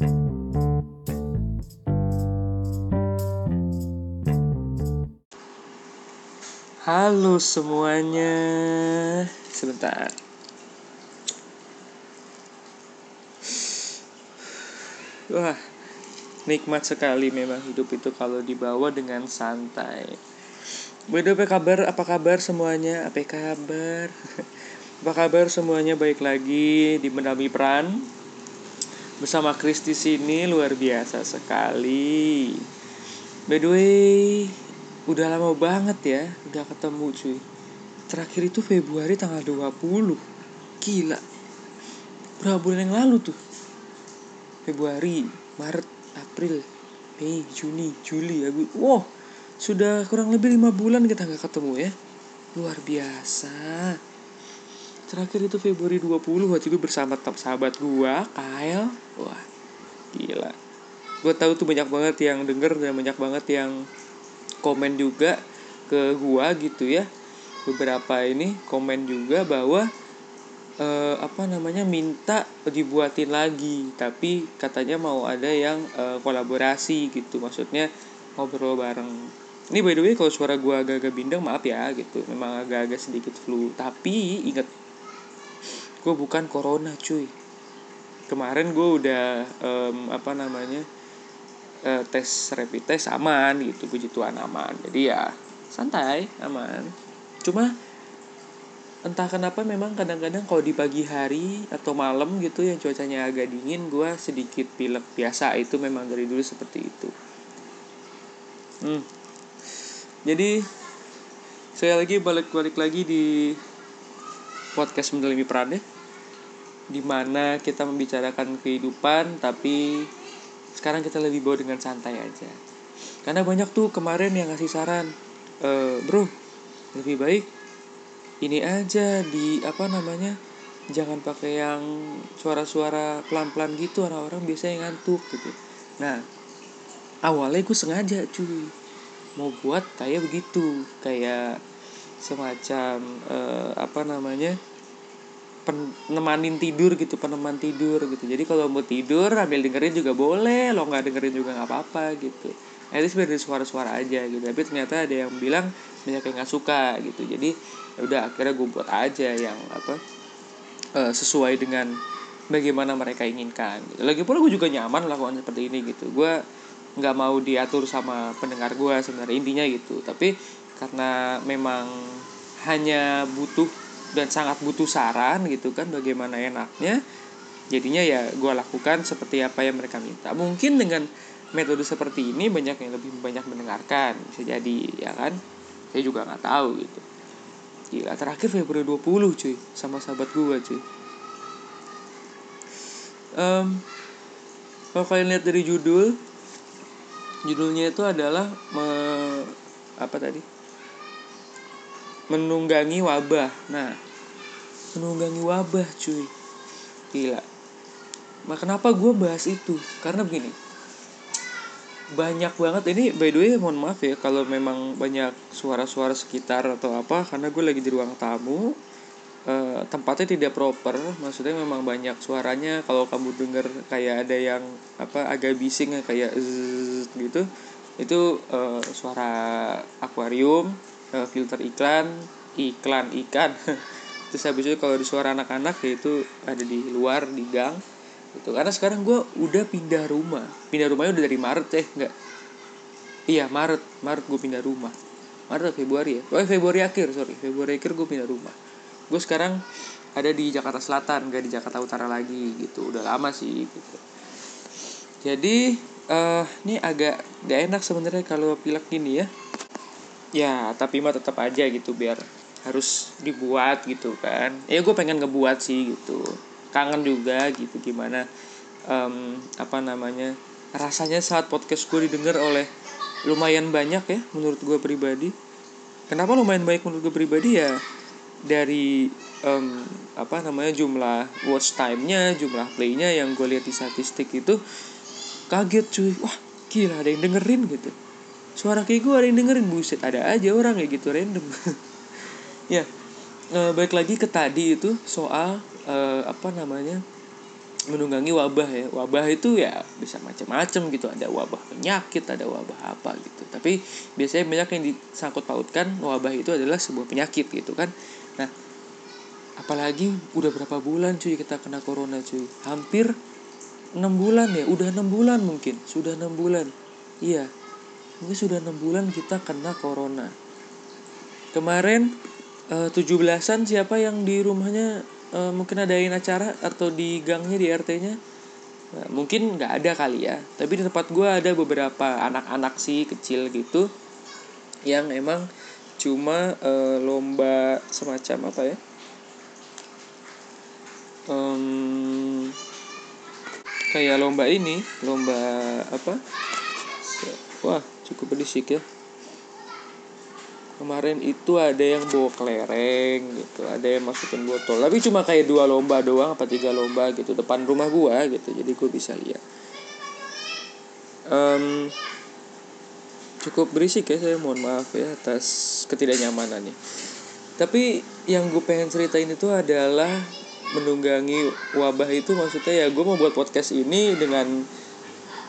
Halo semuanya Sebentar Wah Nikmat sekali memang hidup itu kalau dibawa dengan santai By apa kabar? Apa kabar semuanya? Apa kabar? Apa kabar semuanya? Baik lagi di Mendami Peran Bersama Chris di sini luar biasa sekali. By the way udah lama banget ya udah ketemu cuy. Terakhir itu Februari tanggal 20 gila. Berapa bulan yang lalu tuh? Februari Maret April Mei Juni Juli ya wow sudah kurang lebih lima bulan kita nggak ketemu ya. Luar biasa terakhir itu Februari 20 waktu itu bersama top sahabat gua Kyle. Wah gila. Gue tahu tuh banyak banget yang denger dan banyak banget yang komen juga ke gua gitu ya. Beberapa ini komen juga bahwa eh, apa namanya minta dibuatin lagi. Tapi katanya mau ada yang eh, kolaborasi gitu. Maksudnya ngobrol bareng. Ini by the way kalau suara gua agak-agak bindeng maaf ya gitu. Memang agak-agak sedikit flu. Tapi inget gue bukan corona cuy. Kemarin gue udah um, apa namanya uh, tes rapid test aman gitu puji Tuhan aman. Jadi ya santai aman. Cuma entah kenapa memang kadang-kadang kalau di pagi hari atau malam gitu yang cuacanya agak dingin gue sedikit pilek biasa. Itu memang dari dulu seperti itu. Hmm. jadi saya lagi balik-balik lagi di podcast mendalami peran ya di mana kita membicarakan kehidupan tapi sekarang kita lebih bawa dengan santai aja. Karena banyak tuh kemarin yang ngasih saran e, bro lebih baik ini aja di apa namanya jangan pakai yang suara-suara pelan-pelan gitu orang-orang biasanya ngantuk gitu. Nah awalnya gue sengaja cuy mau buat kayak begitu kayak semacam uh, apa namanya penemanin tidur gitu peneman tidur gitu. Jadi kalau mau tidur ambil dengerin juga boleh lo nggak dengerin juga nggak apa-apa gitu. Nah, itu sebenarnya suara-suara aja gitu. Tapi ternyata ada yang bilang banyak yang nggak suka gitu. Jadi ya udah akhirnya gue buat aja yang apa uh, sesuai dengan bagaimana mereka inginkan gitu. lagi pula gue juga nyaman lakukan seperti ini gitu. Gue nggak mau diatur sama pendengar gue sebenarnya intinya gitu. Tapi karena memang hanya butuh dan sangat butuh saran gitu kan bagaimana enaknya jadinya ya gue lakukan seperti apa yang mereka minta. Mungkin dengan metode seperti ini banyak yang lebih banyak mendengarkan bisa jadi ya kan? Saya juga nggak tahu gitu. Gila terakhir Februari 20 cuy sama sahabat gue cuy. Um, kalau kalian lihat dari judul judulnya itu adalah me, apa tadi menunggangi wabah. Nah menunggangi wabah cuy. Gila. Nah kenapa gue bahas itu? Karena begini. Banyak banget. Ini by the way mohon maaf ya kalau memang banyak suara-suara sekitar atau apa karena gue lagi di ruang tamu. E, tempatnya tidak proper. Maksudnya memang banyak suaranya. Kalau kamu denger kayak ada yang apa agak bising kayak zzz, gitu itu e, suara akuarium filter iklan iklan ikan. Terus habis itu kalau di suara anak-anak ya itu ada di luar di gang gitu. Karena sekarang gue udah pindah rumah. Pindah rumahnya udah dari Maret eh enggak. Iya Maret. Maret gue pindah rumah. Maret atau Februari ya? Oh Februari akhir sorry. Februari akhir gue pindah rumah. Gue sekarang ada di Jakarta Selatan gak di Jakarta Utara lagi gitu. Udah lama sih gitu. Jadi uh, ini agak gak enak sebenarnya kalau pilek gini ya ya tapi mah tetap aja gitu biar harus dibuat gitu kan. Ya gue pengen ngebuat sih gitu. Kangen juga gitu gimana um, apa namanya rasanya saat podcast gue didengar oleh lumayan banyak ya menurut gue pribadi. Kenapa lumayan baik menurut gue pribadi? Ya dari um, apa namanya jumlah watch time-nya jumlah play-nya yang gue lihat di statistik itu kaget cuy. Wah gila ada yang dengerin gitu suara kayak gue ada yang dengerin. Buset ada aja orang kayak gitu random. Ya e, baik lagi ke tadi itu soal e, apa namanya menunggangi wabah ya. Wabah itu ya bisa macam-macam gitu. Ada wabah penyakit ada wabah apa gitu. Tapi biasanya banyak yang disangkut pautkan wabah itu adalah sebuah penyakit gitu kan. Nah apalagi udah berapa bulan cuy kita kena corona cuy. Hampir enam bulan ya udah enam bulan mungkin. Sudah enam bulan. Iya mungkin sudah enam bulan kita kena corona. Kemarin eh, tujuh belasan siapa yang di rumahnya uh, mungkin adain acara atau di gangnya di RT-nya nah, mungkin nggak ada kali ya. Tapi di tempat gue ada beberapa anak-anak sih kecil gitu yang emang cuma uh, lomba semacam apa ya? Um, kayak lomba ini lomba apa? Wah cukup berisik ya. Kemarin itu ada yang bawa kelereng gitu ada yang masukin botol. Tapi cuma kayak dua lomba doang apa tiga lomba gitu depan rumah gua gitu jadi gua bisa lihat. Um, cukup berisik ya saya mohon maaf ya atas ketidaknyamanannya tapi yang gue pengen ceritain itu adalah menunggangi wabah itu maksudnya ya gue mau buat podcast ini dengan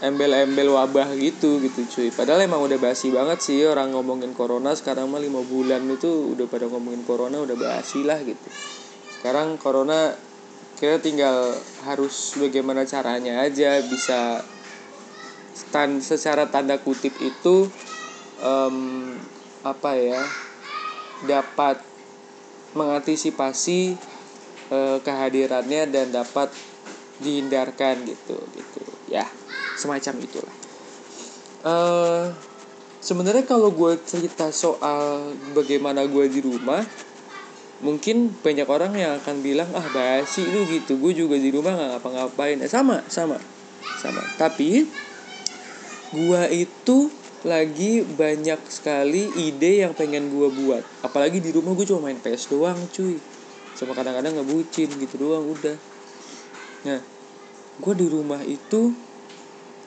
embel-embel wabah gitu gitu cuy. Padahal emang udah basi banget sih orang ngomongin corona. Sekarang mah lima bulan itu udah pada ngomongin corona udah basi lah gitu. Sekarang corona kita tinggal harus bagaimana caranya aja bisa stand secara tanda kutip itu um, apa ya dapat mengantisipasi uh, kehadirannya dan dapat dihindarkan gitu gitu ya semacam itulah. Uh, sebenarnya kalau gue cerita soal bagaimana gue di rumah mungkin banyak orang yang akan bilang ah basi lu gitu gue juga di rumah nggak ngapa-ngapain. Eh, sama sama sama. Tapi gue itu lagi banyak sekali ide yang pengen gue buat. Apalagi di rumah gue cuma main PS doang cuy. Sama kadang-kadang ngebucin gitu doang udah. Nah gue di rumah itu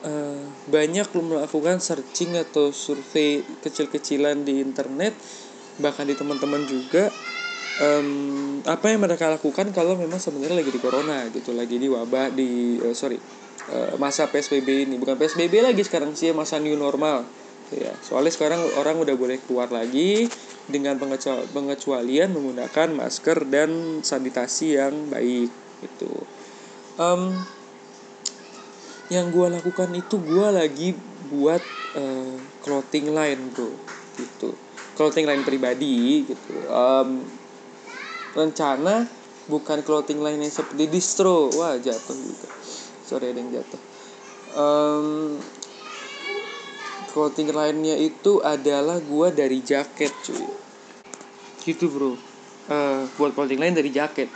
uh, banyak melakukan searching atau survei kecil-kecilan di internet bahkan di teman-teman juga um, apa yang mereka lakukan kalau memang sebenarnya lagi di corona gitu lagi di wabah di uh, sorry uh, masa psbb ini. Bukan psbb lagi sekarang sih masa new normal. Ya soalnya sekarang orang udah boleh keluar lagi dengan pengecualian menggunakan masker dan sanitasi yang baik gitu. Um, yang gue lakukan itu gue lagi buat uh, clothing line bro. Gitu. Clothing line pribadi gitu. Um, rencana bukan clothing line yang seperti distro. Wah jatuh juga. Sorry ada yang jatuh. Um, clothing line-nya itu adalah gue dari jaket cuy. Gitu bro. Uh, buat clothing line dari jaket.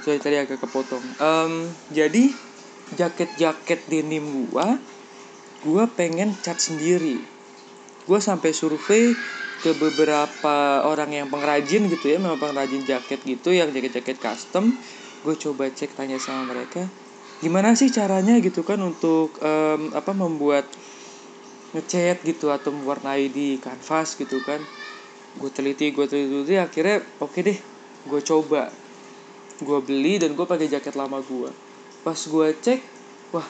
Sorry tadi agak kepotong. Um, jadi jaket-jaket denim gua gua pengen cat sendiri. Gua sampai survei ke beberapa orang yang pengrajin gitu ya memang pengrajin jaket gitu yang jaket-jaket custom. Gue coba cek tanya sama mereka gimana sih caranya? gitu kan untuk um, apa membuat ngecat gitu atau mewarnai di kanvas gitu kan. Gue teliti gue teliti akhirnya oke okay deh gue coba. Gue beli dan gue pakai jaket lama gue pas gue cek wah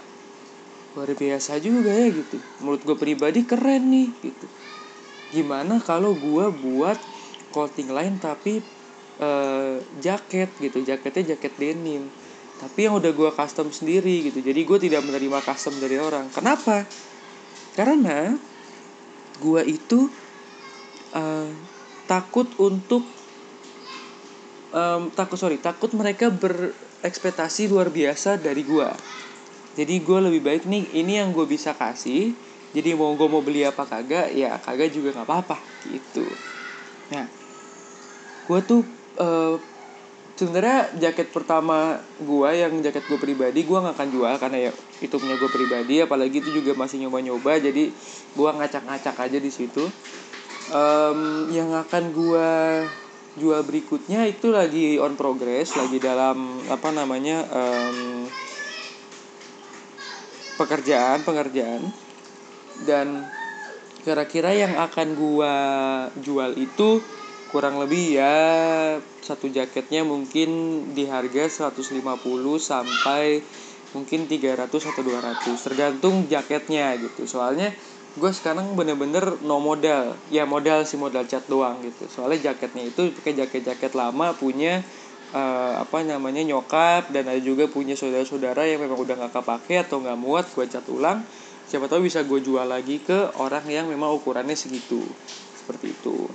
luar biasa juga ya gitu. Menurut gue pribadi keren nih gitu. Gimana kalau gue buat clothing line tapi uh, jaket gitu. Jaketnya jaket denim. Tapi yang udah gue custom sendiri gitu. Jadi gue tidak menerima custom dari orang. Kenapa? Karena gue itu uh, takut untuk um, takut sorry takut mereka berekspektasi luar biasa dari gue jadi gue lebih baik nih ini yang gue bisa kasih. Jadi mau gue mau beli apa kagak ya kagak juga nggak apa-apa gitu. Nah gue tuh uh, sebenarnya jaket pertama gue yang jaket gue pribadi gue nggak akan jual karena ya itu punya gue pribadi apalagi itu juga masih nyoba-nyoba jadi gue ngacak-ngacak aja di situ. Um, yang akan gue jual berikutnya itu lagi on progress lagi dalam apa namanya um, pekerjaan pekerjaan dan kira-kira yang akan gua jual itu kurang lebih ya satu jaketnya mungkin di harga 150 sampai mungkin 300 atau 200 tergantung jaketnya gitu. Soalnya gue sekarang bener-bener no modal. Ya modal sih modal cat doang gitu. Soalnya jaketnya itu pakai jaket-jaket lama punya uh, apa namanya nyokap dan ada juga punya saudara-saudara yang memang udah nggak kepake atau nggak muat gue cat ulang. Siapa tahu bisa gue jual lagi ke orang yang memang ukurannya segitu. Seperti itu.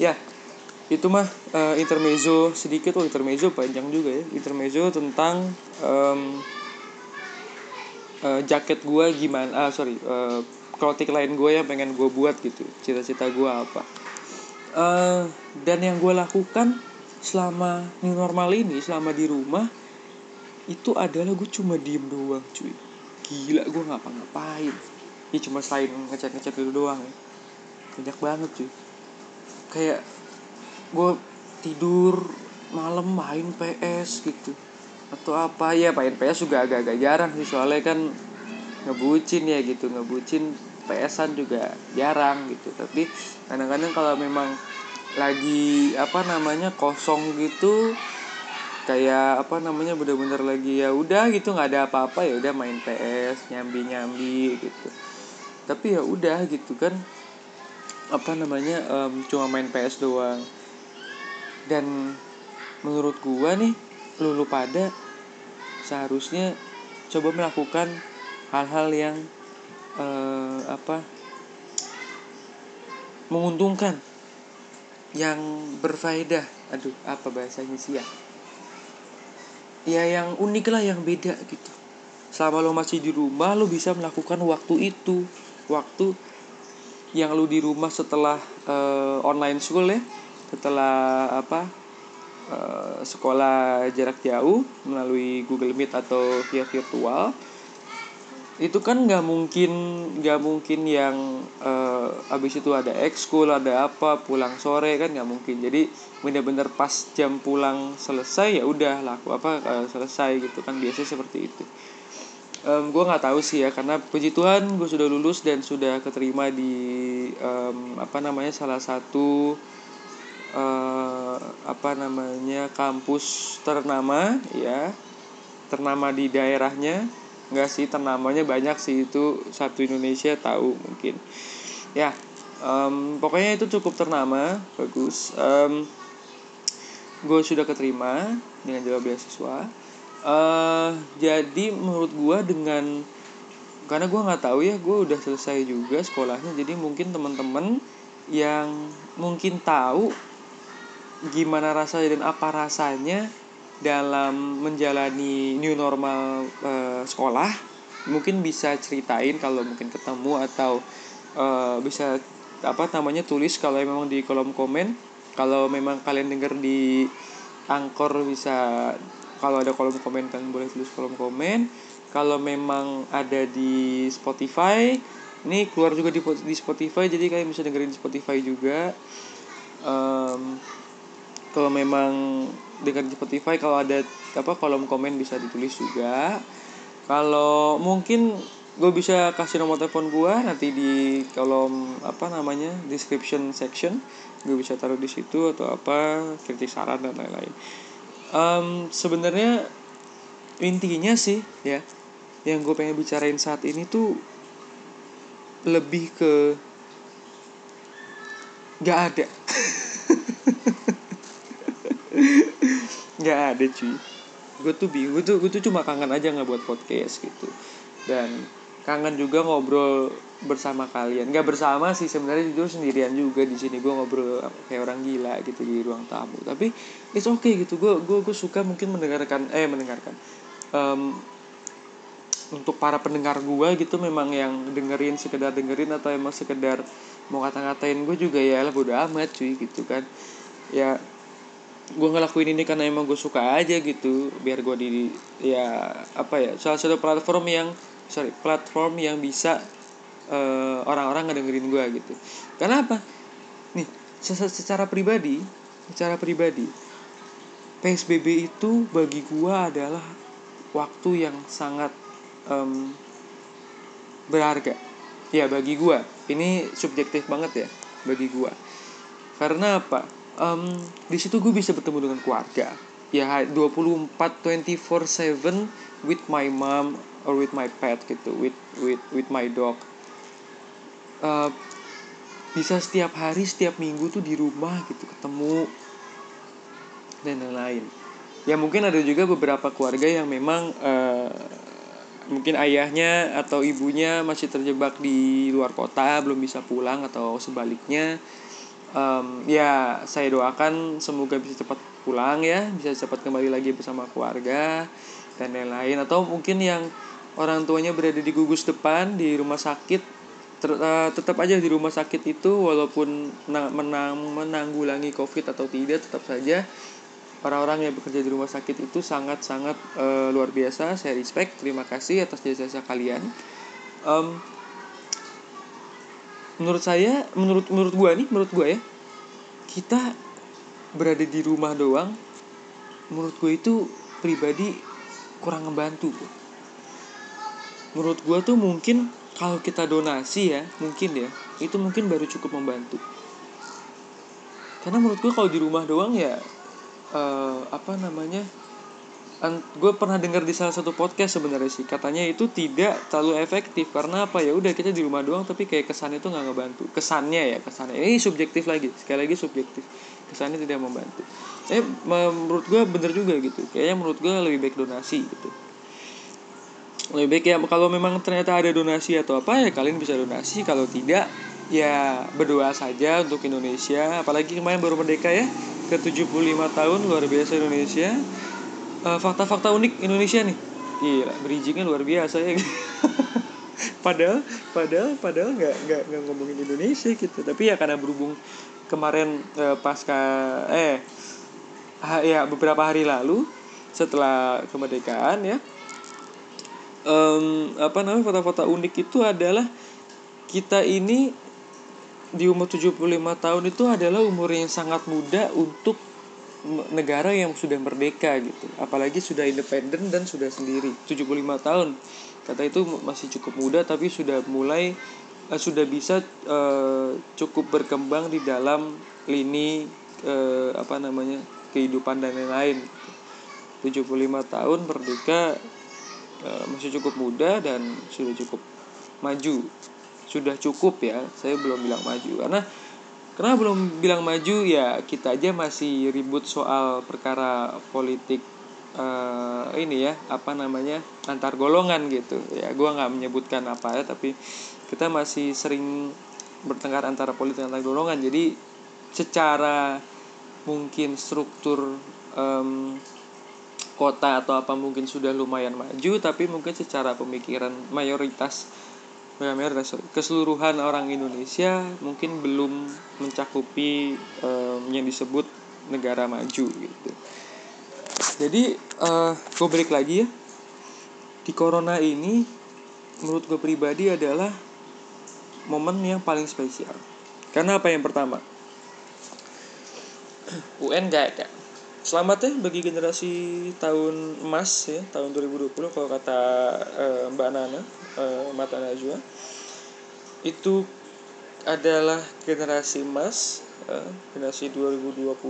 Ya itu mah uh, intermezzo sedikit. Oh intermezzo panjang juga ya. Intermezzo tentang um, uh, jaket gue gimana ah sorry uh, klotik lain gue yang pengen gue buat gitu. Cita-cita gue apa? Uh, dan yang gue lakukan selama new normal ini selama di rumah itu adalah gue cuma diem doang cuy. Gila gue ngapa-ngapain? Ya cuma selain ngecek ngecek dulu doang ya. Banyak banget cuy. Kayak gue tidur malam main PS gitu. Atau apa? Ya main PS juga agak-agak jarang sih soalnya kan ngebucin ya gitu ngebucin PSan juga jarang gitu. Tapi kadang-kadang kalau memang lagi apa namanya kosong gitu kayak apa namanya bener-bener lagi ya udah gitu nggak ada apa-apa ya udah main PS nyambi nyambi gitu. Tapi ya udah gitu kan apa namanya um, cuma main PS doang. Dan menurut gua nih lulu pada seharusnya coba melakukan hal-hal yang uh, apa menguntungkan yang berfaedah. Aduh apa bahasanya sih ya? Ya yang unik lah yang beda gitu. Selama lo masih di rumah lo bisa melakukan waktu itu. Waktu yang lu di rumah setelah uh, online school ya. Setelah apa uh, sekolah jarak jauh melalui Google Meet atau via virtual itu kan nggak mungkin nggak mungkin yang uh, abis itu ada ekskul ada apa pulang sore kan nggak mungkin. Jadi bener-bener pas jam pulang selesai ya udah laku apa uh, selesai gitu kan biasanya seperti itu. Um, gue nggak tahu sih ya karena puji Tuhan gue sudah lulus dan sudah keterima di um, apa namanya salah satu uh, apa namanya kampus ternama ya ternama di daerahnya nggak sih ternamanya banyak sih itu satu Indonesia tahu mungkin. Ya um, pokoknya itu cukup ternama bagus. Um, gue sudah keterima dengan jalur beasiswa. Uh, jadi menurut gue dengan karena gue nggak tahu ya gue udah selesai juga sekolahnya jadi mungkin teman-teman yang mungkin tahu gimana rasanya dan apa rasanya dalam menjalani new normal uh, sekolah mungkin bisa ceritain kalau mungkin ketemu atau uh, bisa apa namanya tulis kalau memang di kolom komen. Kalau memang kalian denger di angkor bisa kalau ada kolom komen kan boleh tulis kolom komen. Kalau memang ada di Spotify ini keluar juga di, di Spotify jadi kalian bisa dengerin Spotify juga. Um, kalau memang dengerin di Spotify kalau ada apa kolom komen bisa ditulis juga. Kalau mungkin gue bisa kasih nomor telepon gue nanti di kolom apa namanya description section gue bisa taruh di situ atau apa kritik saran dan lain-lain. Um, sebenarnya intinya sih ya yang gue pengen bicarain saat ini tuh lebih ke nggak ada nggak ada cuy. Gue tuh bingung gue tuh gue tuh cuma kangen aja nggak buat podcast gitu. Dan kangen juga ngobrol bersama kalian. Nggak bersama sih sebenarnya itu sendirian juga di sini. Gue ngobrol kayak orang gila gitu di ruang tamu. Tapi it's okay gitu. Gue gue gue suka mungkin mendengarkan eh mendengarkan. Um, untuk para pendengar gue gitu memang yang dengerin sekedar dengerin atau emang sekedar mau kata-katain gue juga ya lah bodo amat cuy gitu kan. Ya gue ngelakuin ini karena emang gue suka aja gitu biar gue di ya apa ya salah satu platform yang sorry platform yang bisa uh, orang-orang ngedengerin gue gitu. Karena apa? Nih secara pribadi secara pribadi PSBB itu bagi gue adalah waktu yang sangat um, berharga. Ya bagi gue ini subjektif banget ya bagi gue karena apa um, di situ gue bisa bertemu dengan keluarga. Ya 24 24/7 with my mom or with my pet gitu with with with my dog. Uh, bisa setiap hari setiap minggu tuh di rumah gitu ketemu dan lain-lain. Ya mungkin ada juga beberapa keluarga yang memang uh, mungkin ayahnya atau ibunya masih terjebak di luar kota belum bisa pulang atau sebaliknya um, ya saya doakan semoga bisa cepat pulang ya bisa cepat kembali lagi bersama keluarga dan lain-lain atau mungkin yang orang tuanya berada di gugus depan di rumah sakit ter, uh, tetap aja di rumah sakit itu walaupun menang, menanggulangi covid atau tidak tetap saja orang-orang yang bekerja di rumah sakit itu sangat-sangat uh, luar biasa. Saya respect, terima kasih atas jasa-jasa kalian. Um, menurut saya, menurut menurut gua nih, menurut gua ya, kita berada di rumah doang, menurut gue itu pribadi kurang ngebantu. Menurut gue tuh mungkin kalau kita donasi ya, mungkin ya, itu mungkin baru cukup membantu. Karena menurut gue kalau di rumah doang ya uh, apa namanya gue pernah dengar di salah satu podcast sebenarnya sih katanya itu tidak terlalu efektif karena apa ya udah kita di rumah doang tapi kayak kesannya itu nggak ngebantu. Kesannya ya kesannya. Ini subjektif lagi sekali lagi subjektif. Kesannya tidak membantu. Eh menurut gue bener juga gitu. Kayaknya menurut gue lebih baik donasi gitu. Lebih baik ya kalau memang ternyata ada donasi atau apa ya kalian bisa donasi. Kalau tidak ya berdoa saja untuk Indonesia. Apalagi kemarin baru merdeka ya ke 75 tahun luar biasa Indonesia eh, fakta-fakta unik Indonesia nih. Gila bridgingnya luar biasa ya. Padahal padahal padahal nggak nggak nggak ngomongin Indonesia gitu. Tapi ya karena berhubung kemarin uh, pasca eh ha, ya beberapa hari lalu setelah kemerdekaan ya um, apa namanya fakta-fakta unik itu adalah kita ini di umur 75 tahun itu adalah umur yang sangat muda untuk negara yang sudah merdeka gitu. Apalagi sudah independen dan sudah sendiri. 75 tahun. Kata itu masih cukup muda tapi sudah mulai uh, sudah bisa uh, cukup berkembang di dalam lini uh, apa namanya kehidupan dan lain-lain. 75 tahun merdeka uh, masih cukup muda dan sudah cukup maju. Sudah cukup ya saya belum bilang maju. Karena karena belum bilang maju ya kita aja masih ribut soal perkara politik uh, ini ya apa namanya antar golongan gitu. Ya gue nggak menyebutkan apa ya tapi kita masih sering bertengkar antara politik antar golongan. Jadi secara mungkin struktur um, kota atau apa mungkin sudah lumayan maju tapi mungkin secara pemikiran mayoritas Merah keseluruhan orang Indonesia mungkin belum mencakupi um, yang disebut negara maju gitu. Jadi uh, eh, gue balik lagi ya di corona ini menurut gue pribadi adalah momen yang paling spesial. Karena apa yang pertama? UN gak ada. Selamat ya bagi generasi tahun emas ya, tahun 2020 kalau kata uh, Mbak Nana uh, Mata Najwa itu adalah generasi emas uh, generasi 2020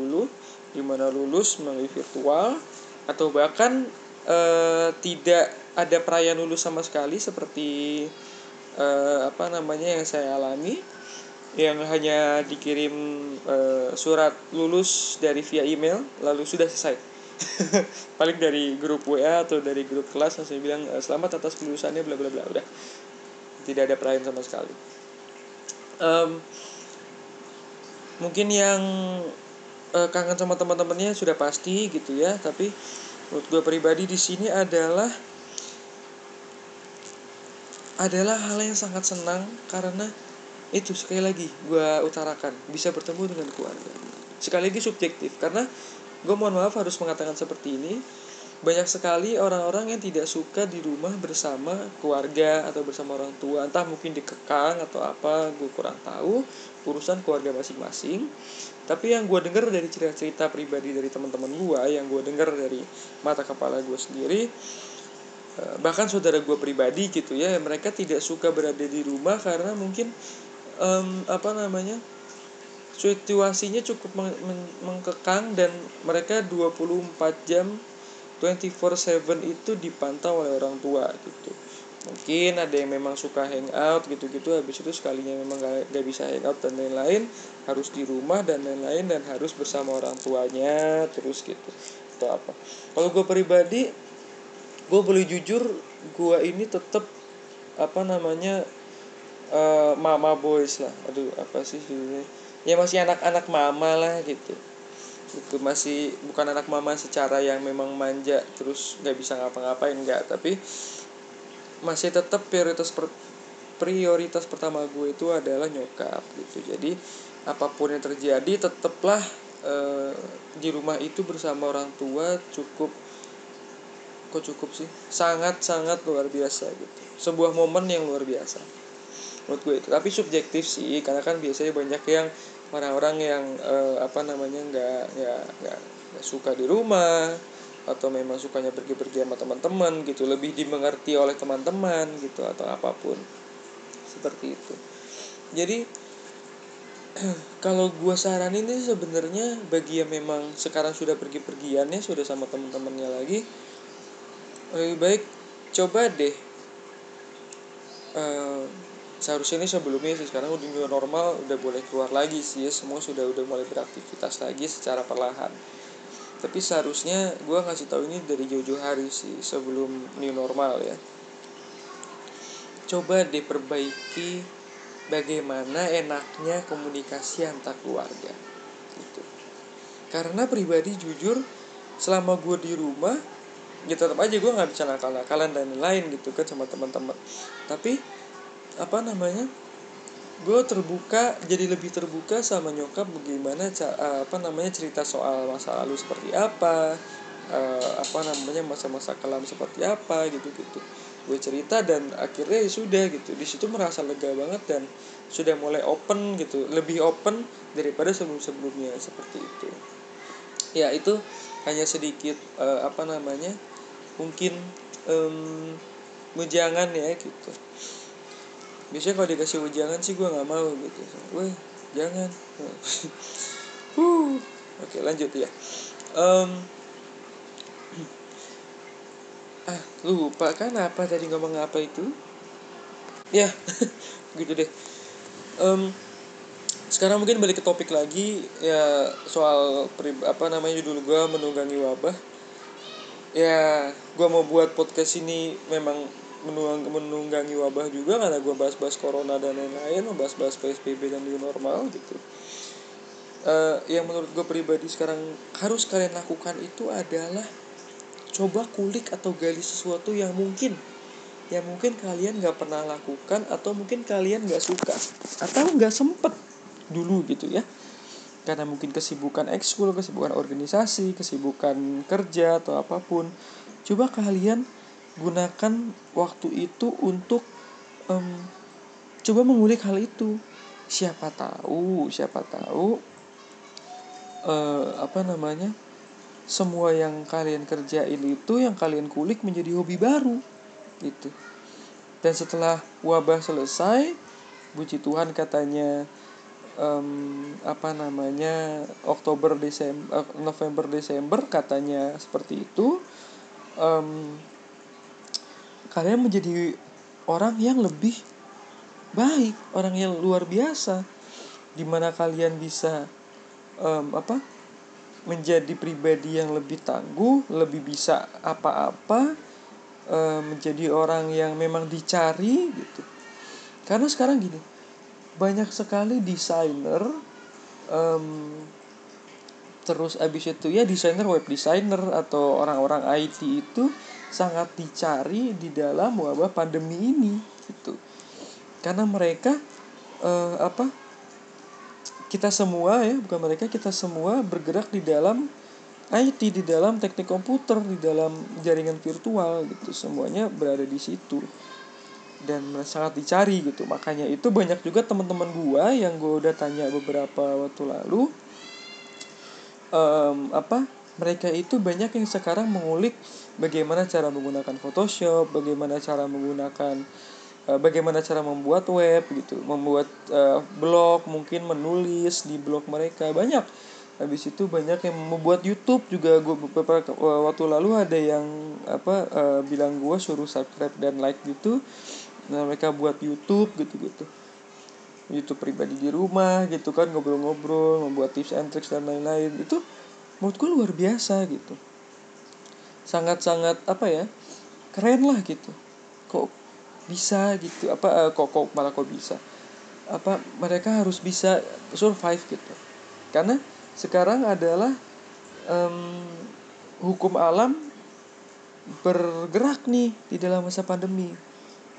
di mana lulus melalui virtual atau bahkan uh, tidak ada perayaan lulus sama sekali seperti uh, apa namanya yang saya alami yang hanya dikirim uh, surat lulus dari via email lalu sudah selesai. Paling dari grup WA atau dari grup kelas langsung bilang e, selamat atas kelulusannya bla bla bla udah. Tidak ada perayaan sama sekali. Um, mungkin yang uh, kangen sama teman-temannya sudah pasti gitu ya tapi menurut gue pribadi di sini adalah adalah hal yang sangat senang karena itu sekali lagi gue utarakan bisa bertemu dengan keluarga. Sekali lagi subjektif karena gue mohon maaf harus mengatakan seperti ini. Banyak sekali orang-orang yang tidak suka di rumah bersama keluarga atau bersama orang tua. Entah mungkin dikekang atau apa gue kurang tahu. Urusan keluarga masing-masing. Tapi yang gue dengar dari cerita-cerita pribadi dari teman-teman gue yang gue dengar dari mata kepala gue sendiri eh, bahkan saudara gue pribadi gitu ya mereka tidak suka berada di rumah karena mungkin um, apa namanya situasinya cukup meng meng mengkekang dan mereka 24 jam 24/7 itu dipantau oleh orang tua gitu. Mungkin ada yang memang suka hangout gitu-gitu habis itu sekalinya memang gak, gak bisa hangout dan lain-lain harus di rumah dan lain-lain dan harus bersama orang tuanya terus gitu atau apa. Kalau gue pribadi gue boleh jujur gue ini tetap apa namanya uh, mama boys lah. Aduh apa sih judulnya ya masih anak-anak mama lah gitu. Itu masih bukan anak mama secara yang memang manja terus nggak bisa ngapa-ngapain nggak. Tapi masih tetap prioritas per, prioritas pertama gue itu adalah nyokap gitu. Jadi apa pun yang terjadi tetaplah e, di rumah itu bersama orang tua cukup kok cukup sih? Sangat sangat luar biasa gitu. Sebuah momen yang luar biasa menurut gue itu. Tapi subjektif sih karena kan biasanya banyak yang orang-orang yang e, apa namanya nggak nggak nggak suka di rumah atau memang sukanya pergi-pergi sama teman-teman gitu. Lebih dimengerti oleh teman-teman gitu atau apa pun. Seperti itu. Jadi kalau gua saranin ini sebenarnya bagi yang memang sekarang sudah pergi-pergiannya sudah sama teman-temannya lagi lebih baik coba deh uh, seharusnya ini sebelumnya sih sekarang udah new normal udah boleh keluar lagi sih ya. Semua sudah udah mulai beraktivitas lagi secara perlahan. Tapi seharusnya gue ngasih tahu ini dari jauh-jauh hari sih sebelum new normal ya. Coba diperbaiki bagaimana enaknya komunikasi antar keluarga gitu. Karena pribadi jujur selama gue di rumah ya tetap aja gue nggak bisa nakal-nakalan dan lain-lain gitu kan sama teman-teman tapi apa namanya gue terbuka jadi lebih terbuka sama nyokap bagaimana apa namanya cerita soal masa lalu seperti apa uh, apa namanya masa-masa kelam seperti apa gitu gitu gue cerita dan akhirnya ya sudah gitu. Di situ merasa lega banget dan sudah mulai open gitu. Lebih open daripada sebelum sebelumnya seperti itu. Ya itu hanya sedikit uh, apa namanya mungkin um, mujangan ya gitu biasanya kalau dikasih ujangan sih gue nggak mau gitu. Weh jangan. Uh oke lanjut ya. Um, ah lupa kan apa tadi ngomong apa itu? Ya gitu deh. Um, sekarang mungkin balik ke topik lagi ya soal apa namanya judul gue menunggangi wabah. Ya gue mau buat podcast ini memang menunggang, menunggangi wabah juga karena gue bahas-bahas corona dan lain-lain membahas-bahas psbb dan new normal gitu. Uh, yang menurut gue pribadi sekarang harus kalian lakukan itu adalah coba kulik atau gali sesuatu yang mungkin yang mungkin kalian nggak pernah lakukan atau mungkin kalian nggak suka atau nggak sempet dulu gitu ya. Karena mungkin kesibukan ekskul kesibukan organisasi kesibukan kerja atau apa pun coba kalian gunakan waktu itu untuk um, coba mengulik hal itu. Siapa tahu siapa tahu uh, apa namanya semua yang kalian kerjain itu yang kalian kulik menjadi hobi baru gitu. Dan setelah wabah selesai puji Tuhan katanya um, apa namanya Oktober Desember November Desember katanya seperti itu um, kalian menjadi orang yang lebih baik orang yang luar biasa. Di mana kalian bisa um, apa menjadi pribadi yang lebih tangguh lebih bisa apa-apa um, menjadi orang yang memang dicari gitu. Karena sekarang gini banyak sekali desainer um, terus abis itu ya desainer web designer atau orang-orang IT itu sangat dicari di dalam wabah pandemi ini gitu. Karena mereka uh, apa kita semua ya bukan mereka kita semua bergerak di dalam IT di dalam teknik komputer di dalam jaringan virtual gitu. Semuanya berada di situ. Dan sangat dicari gitu. Makanya itu banyak juga teman-teman gua yang gua udah tanya beberapa waktu lalu um, apa mereka itu banyak yang sekarang mengulik bagaimana cara menggunakan Photoshop, bagaimana cara menggunakan uh, bagaimana cara membuat web gitu membuat uh, blog mungkin menulis di blog mereka banyak. Habis itu banyak yang membuat YouTube juga. Gue beberapa waktu lalu ada yang apa uh, bilang gue suruh subscribe dan like gitu. Nah mereka buat YouTube gitu gitu YouTube pribadi di rumah gitu kan ngobrol-ngobrol membuat tips and tricks dan lain-lain. Itu menurut gue luar biasa gitu sangat-sangat apa ya keren lah gitu kok bisa gitu apa uh, kok kok malah kok bisa apa mereka harus bisa survive gitu karena sekarang adalah um, hukum alam bergerak nih di dalam masa pandemi.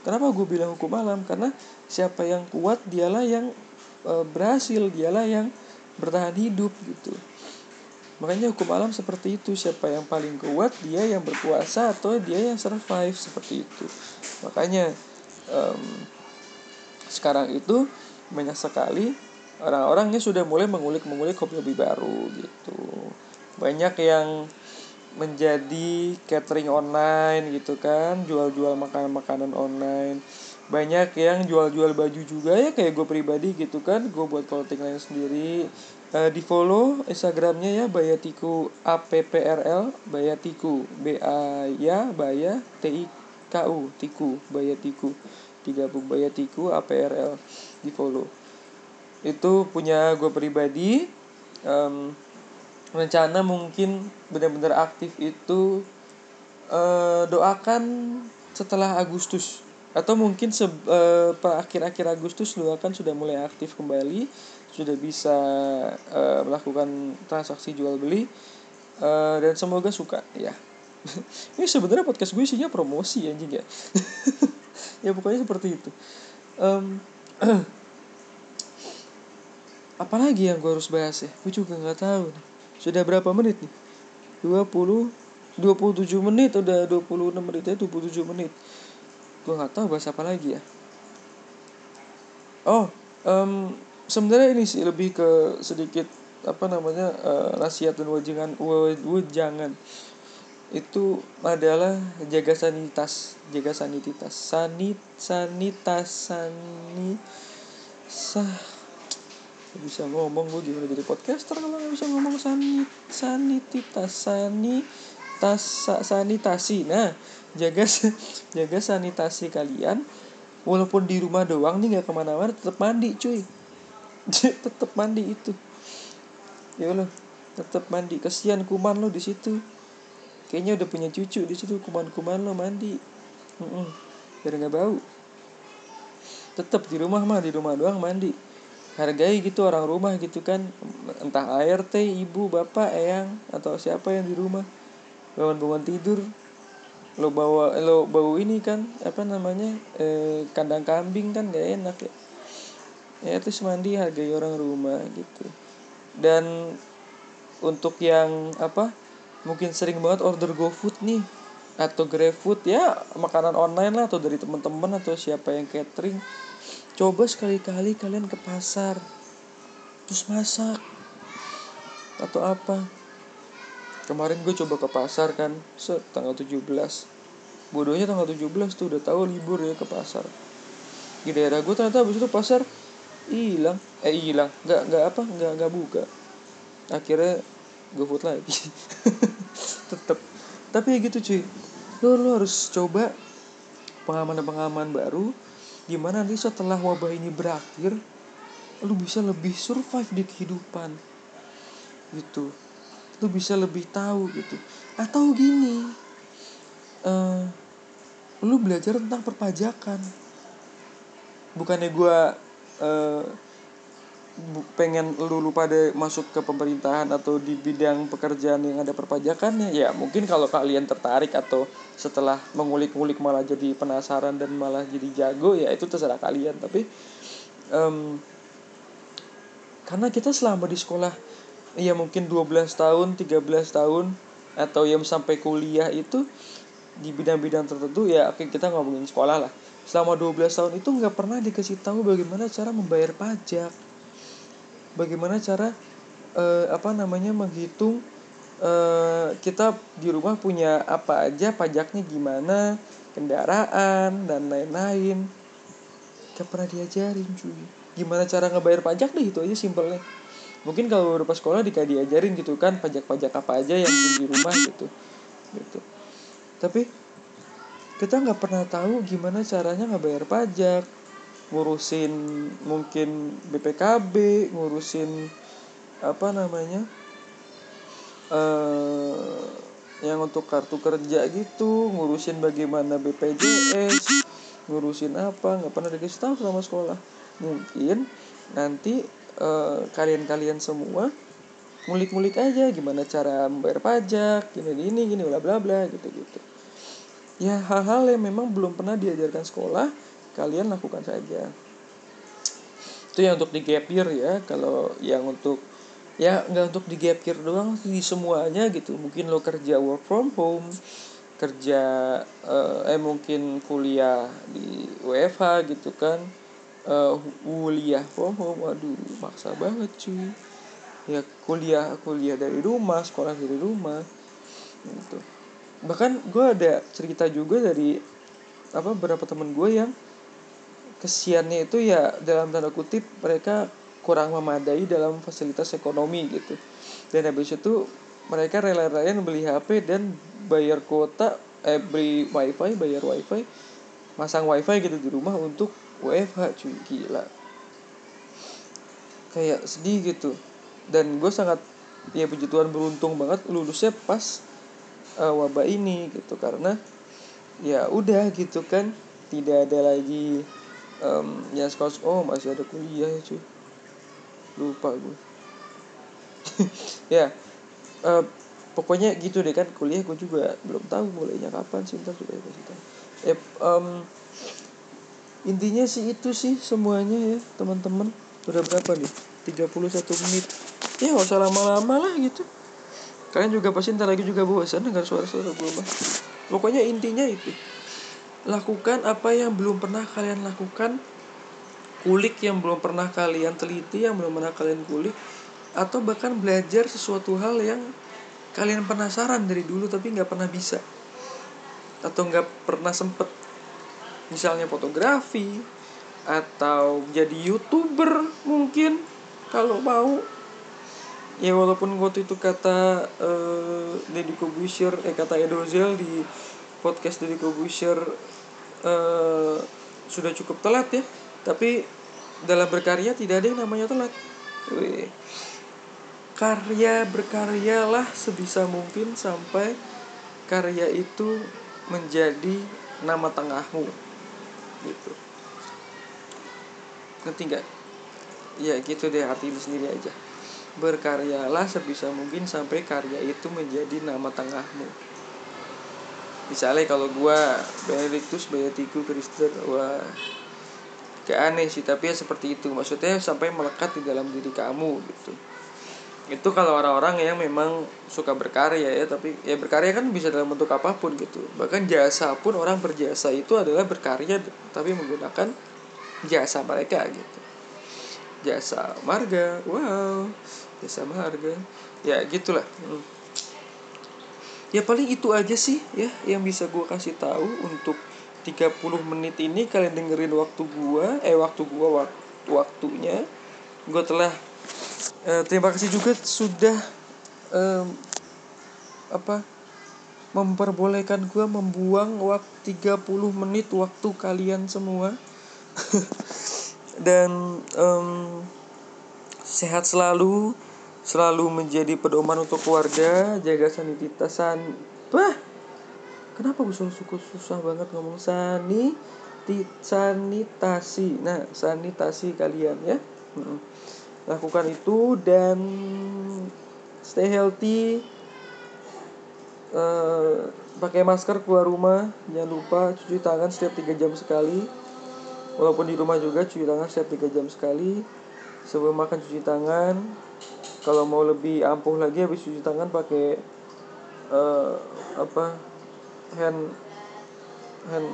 Kenapa gue bilang hukum alam? Karena siapa yang kuat dialah yang e, berhasil, dialah yang bertahan hidup gitu. Makanya hukum alam seperti itu, siapa yang paling kuat dia yang berkuasa atau dia yang survive seperti itu. Makanya um, sekarang itu banyak sekali orang-orangnya sudah mulai mengulik-mengulik hobi-hobi baru gitu. Banyak yang menjadi catering online gitu kan jual-jual makanan-makanan online. Banyak yang jual-jual baju juga ya kayak gue pribadi gitu kan gue buat clothing line sendiri uh, di follow instagramnya ya bayatiku apprl bayatiku b a ya baya t i k u tiku bayatiku digabung bayatiku aprl di follow. Itu punya gue pribadi um, rencana mungkin benar-benar aktif itu uh, doakan setelah Agustus. Atau mungkin se uh, akhir-akhir Agustus doakan sudah mulai aktif kembali sudah bisa uh, melakukan transaksi jual beli uh, dan semoga suka ya. Ini sebenarnya podcast gue isinya promosi anjing ya. Ya pokoknya seperti itu. Um, apalagi yang gue harus bahas ya? Gue juga nggak tahu nih. sudah berapa menit nih? 20 27 menit udah 26 menit ya 27 menit. Gue nggak tahu bahas apa lagi ya. Oh um, sebenarnya ini sih lebih ke sedikit apa namanya uh, nasihat dan wajangan wajangan itu adalah jaga sanitas jaga sanititas. Sanit sanitas sani sah bisa ngomong gue gimana jadi podcaster kalau nggak bisa ngomong sanit sanititas sanitas sanitasi. Nah jaga jaga sanitasi kalian. Walaupun di rumah doang nih nggak ke mana-mana tetap mandi cuy tetap mandi itu. Ya lo tetap mandi. Kesian kuman lo di situ. Kayaknya udah punya cucu di situ kuman-kuman lo mandi. Mm -mm. biar nggak bau. Tetap di rumah mah di rumah doang mandi. Hargai gitu orang rumah gitu kan. Entah ART ibu bapak eyang atau siapa yang di rumah. Bangun-bangun tidur. Lo bawa lo bau ini kan apa namanya eh, kandang kambing kan gak enak ya ya terus mandi hargai orang rumah gitu. Dan untuk yang apa mungkin sering banget order GoFood nih atau GrabFood ya makanan online lah atau dari teman-teman atau siapa yang catering coba sekali-kali kalian ke pasar terus masak atau apa. Kemarin gue coba ke pasar kan se tanggal 17 bodohnya tanggal 17 tuh udah tahu libur ya ke pasar. Di daerah gue ternyata abis itu pasar hilang. Eh hilang. Nggak nggak apa nggak nggak buka. Akhirnya gue food lagi. Tetep. Tapi ya gitu cuy. Lo lo harus coba pengalaman-pengalaman baru gimana nanti setelah wabah ini berakhir lu bisa lebih survive di kehidupan. Gitu. Lu bisa lebih tahu gitu. Atau gini uh, lu belajar tentang perpajakan. Bukannya gue uh, pengen lu, lu pada masuk ke pemerintahan atau di bidang pekerjaan yang ada perpajakannya. Ya mungkin kalau kalian tertarik atau setelah mengulik-ngulik malah jadi penasaran dan malah jadi jago ya itu terserah kalian. Tapi um, karena kita selama di sekolah ya mungkin 12 tahun 13 tahun atau yang sampai kuliah itu di bidang-bidang tertentu ya oke kita ngomongin sekolah lah selama 12 tahun itu nggak pernah dikasih tahu bagaimana cara membayar pajak. Bagaimana cara uh, apa namanya menghitung uh, kita di rumah punya apa aja pajaknya gimana kendaraan dan lain-lain. Gak pernah diajarin cuy. Gimana cara ngebayar pajak deh itu aja simpelnya. Mungkin kalau beberapa sekolah dika diajarin gitu kan pajak-pajak apa aja yang di rumah gitu gitu. Tapi kita nggak pernah tahu gimana caranya ngebayar pajak. Ngurusin mungkin BPKB ngurusin apa namanya eh yang untuk kartu kerja gitu ngurusin bagaimana BPJS ngurusin apa nggak pernah dikasih tahu sama sekolah. Mungkin nanti kalian kalian-kalian semua mulik-mulik aja gimana cara membayar pajak gini gini gini bla bla bla gitu gitu ya hal-hal yang memang belum pernah diajarkan sekolah kalian lakukan saja. Itu yang untuk di gap year ya kalau yang untuk ya nggak untuk di gap year doang di semuanya gitu. Mungkin lo kerja work from home kerja uh, eh mungkin kuliah di WFH gitu kan. Uh, kuliah from home waduh maksa banget cuy. Ya kuliah kuliah dari rumah sekolah dari rumah gitu bahkan gue ada cerita juga dari apa beberapa temen gue yang kesiannya itu ya dalam tanda kutip mereka kurang memadai dalam fasilitas ekonomi gitu. Dan habis itu mereka rela-relain beli HP dan bayar kuota eh beli wifi bayar wifi masang wifi gitu di rumah untuk WFH cuy gila. Kayak sedih gitu. Dan gue sangat ya puji Tuhan beruntung banget lulusnya pas uh, wabah ini gitu. Karena ya udah gitu kan tidak ada lagi um, ya sekolah oh masih ada kuliah ya cuy. Lupa gue ya uh, pokoknya gitu deh kan kuliah gue juga belum tahu mulainya kapan sih ntar juga kasih tahu. Ya um, intinya sih itu sih semuanya ya teman-teman. Udah berapa nih? 31 menit. Ya gak usah lama-lama lah gitu kalian juga pasti ntar lagi juga bosan dengar suara-suara mah pokoknya intinya itu. Lakukan apa yang belum pernah kalian lakukan. Kulik yang belum pernah kalian teliti yang belum pernah kalian kulik. Atau bahkan belajar sesuatu hal yang kalian penasaran dari dulu tapi nggak pernah bisa. Atau nggak pernah sempet. Misalnya fotografi atau jadi youtuber mungkin kalau mau ya walaupun waktu itu kata uh, Deddy Kobusher eh kata Edozel di podcast Deddy Kobusher uh, sudah cukup telat ya. Tapi dalam berkarya tidak ada yang namanya telat. Wih. karya berkaryalah sebisa mungkin sampai karya itu menjadi nama tengahmu. Gitu. Ngerti nggak? Ya gitu deh artinya sendiri aja berkaryalah sebisa mungkin sampai karya itu menjadi nama tengahmu. Misalnya kalau gua Benedictus Beatiku Kristen wah kayak aneh sih tapi ya seperti itu. Maksudnya sampai melekat di dalam diri kamu gitu. Itu kalau orang-orang yang memang suka berkarya ya tapi ya berkarya kan bisa dalam bentuk apa pun gitu. Bahkan jasa pun orang berjasa itu adalah berkarya tapi menggunakan jasa mereka gitu. Jasa marga wow jasa marga ya gitulah. Hmm. ya paling itu aja sih ya yang bisa gue kasih tahu untuk 30 menit ini. Kalian dengerin waktu gua eh waktu gua wak waktunya. Gua telah eh, terima kasih juga sudah eh, apa memperbolehkan gua membuang waktu 30 menit waktu kalian semua. Dan um, sehat selalu selalu menjadi pedoman untuk keluarga jaga sanititasan wah kenapa gue susah, susah banget ngomong sani sanitasi? Nah sanitasi kalian ya. Lakukan itu dan stay healthy. Uh, pakai masker keluar rumah. Jangan lupa cuci tangan setiap tiga jam sekali. Walaupun di rumah juga cuci tangan setiap tiga jam sekali. Sebelum makan cuci tangan kalau mau lebih ampuh lagi habis cuci tangan pakai uh, apa hand hand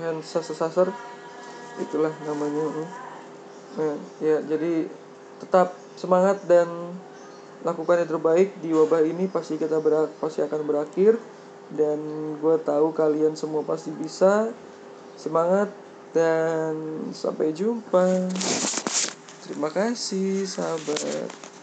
hand sasar itulah namanya nah, ya jadi tetap semangat dan lakukan yang terbaik di wabah ini. Pasti kita berak pasti akan berakhir. Dan gue tahu kalian semua pasti bisa. Semangat dan sampai jumpa. Terima kasih sahabat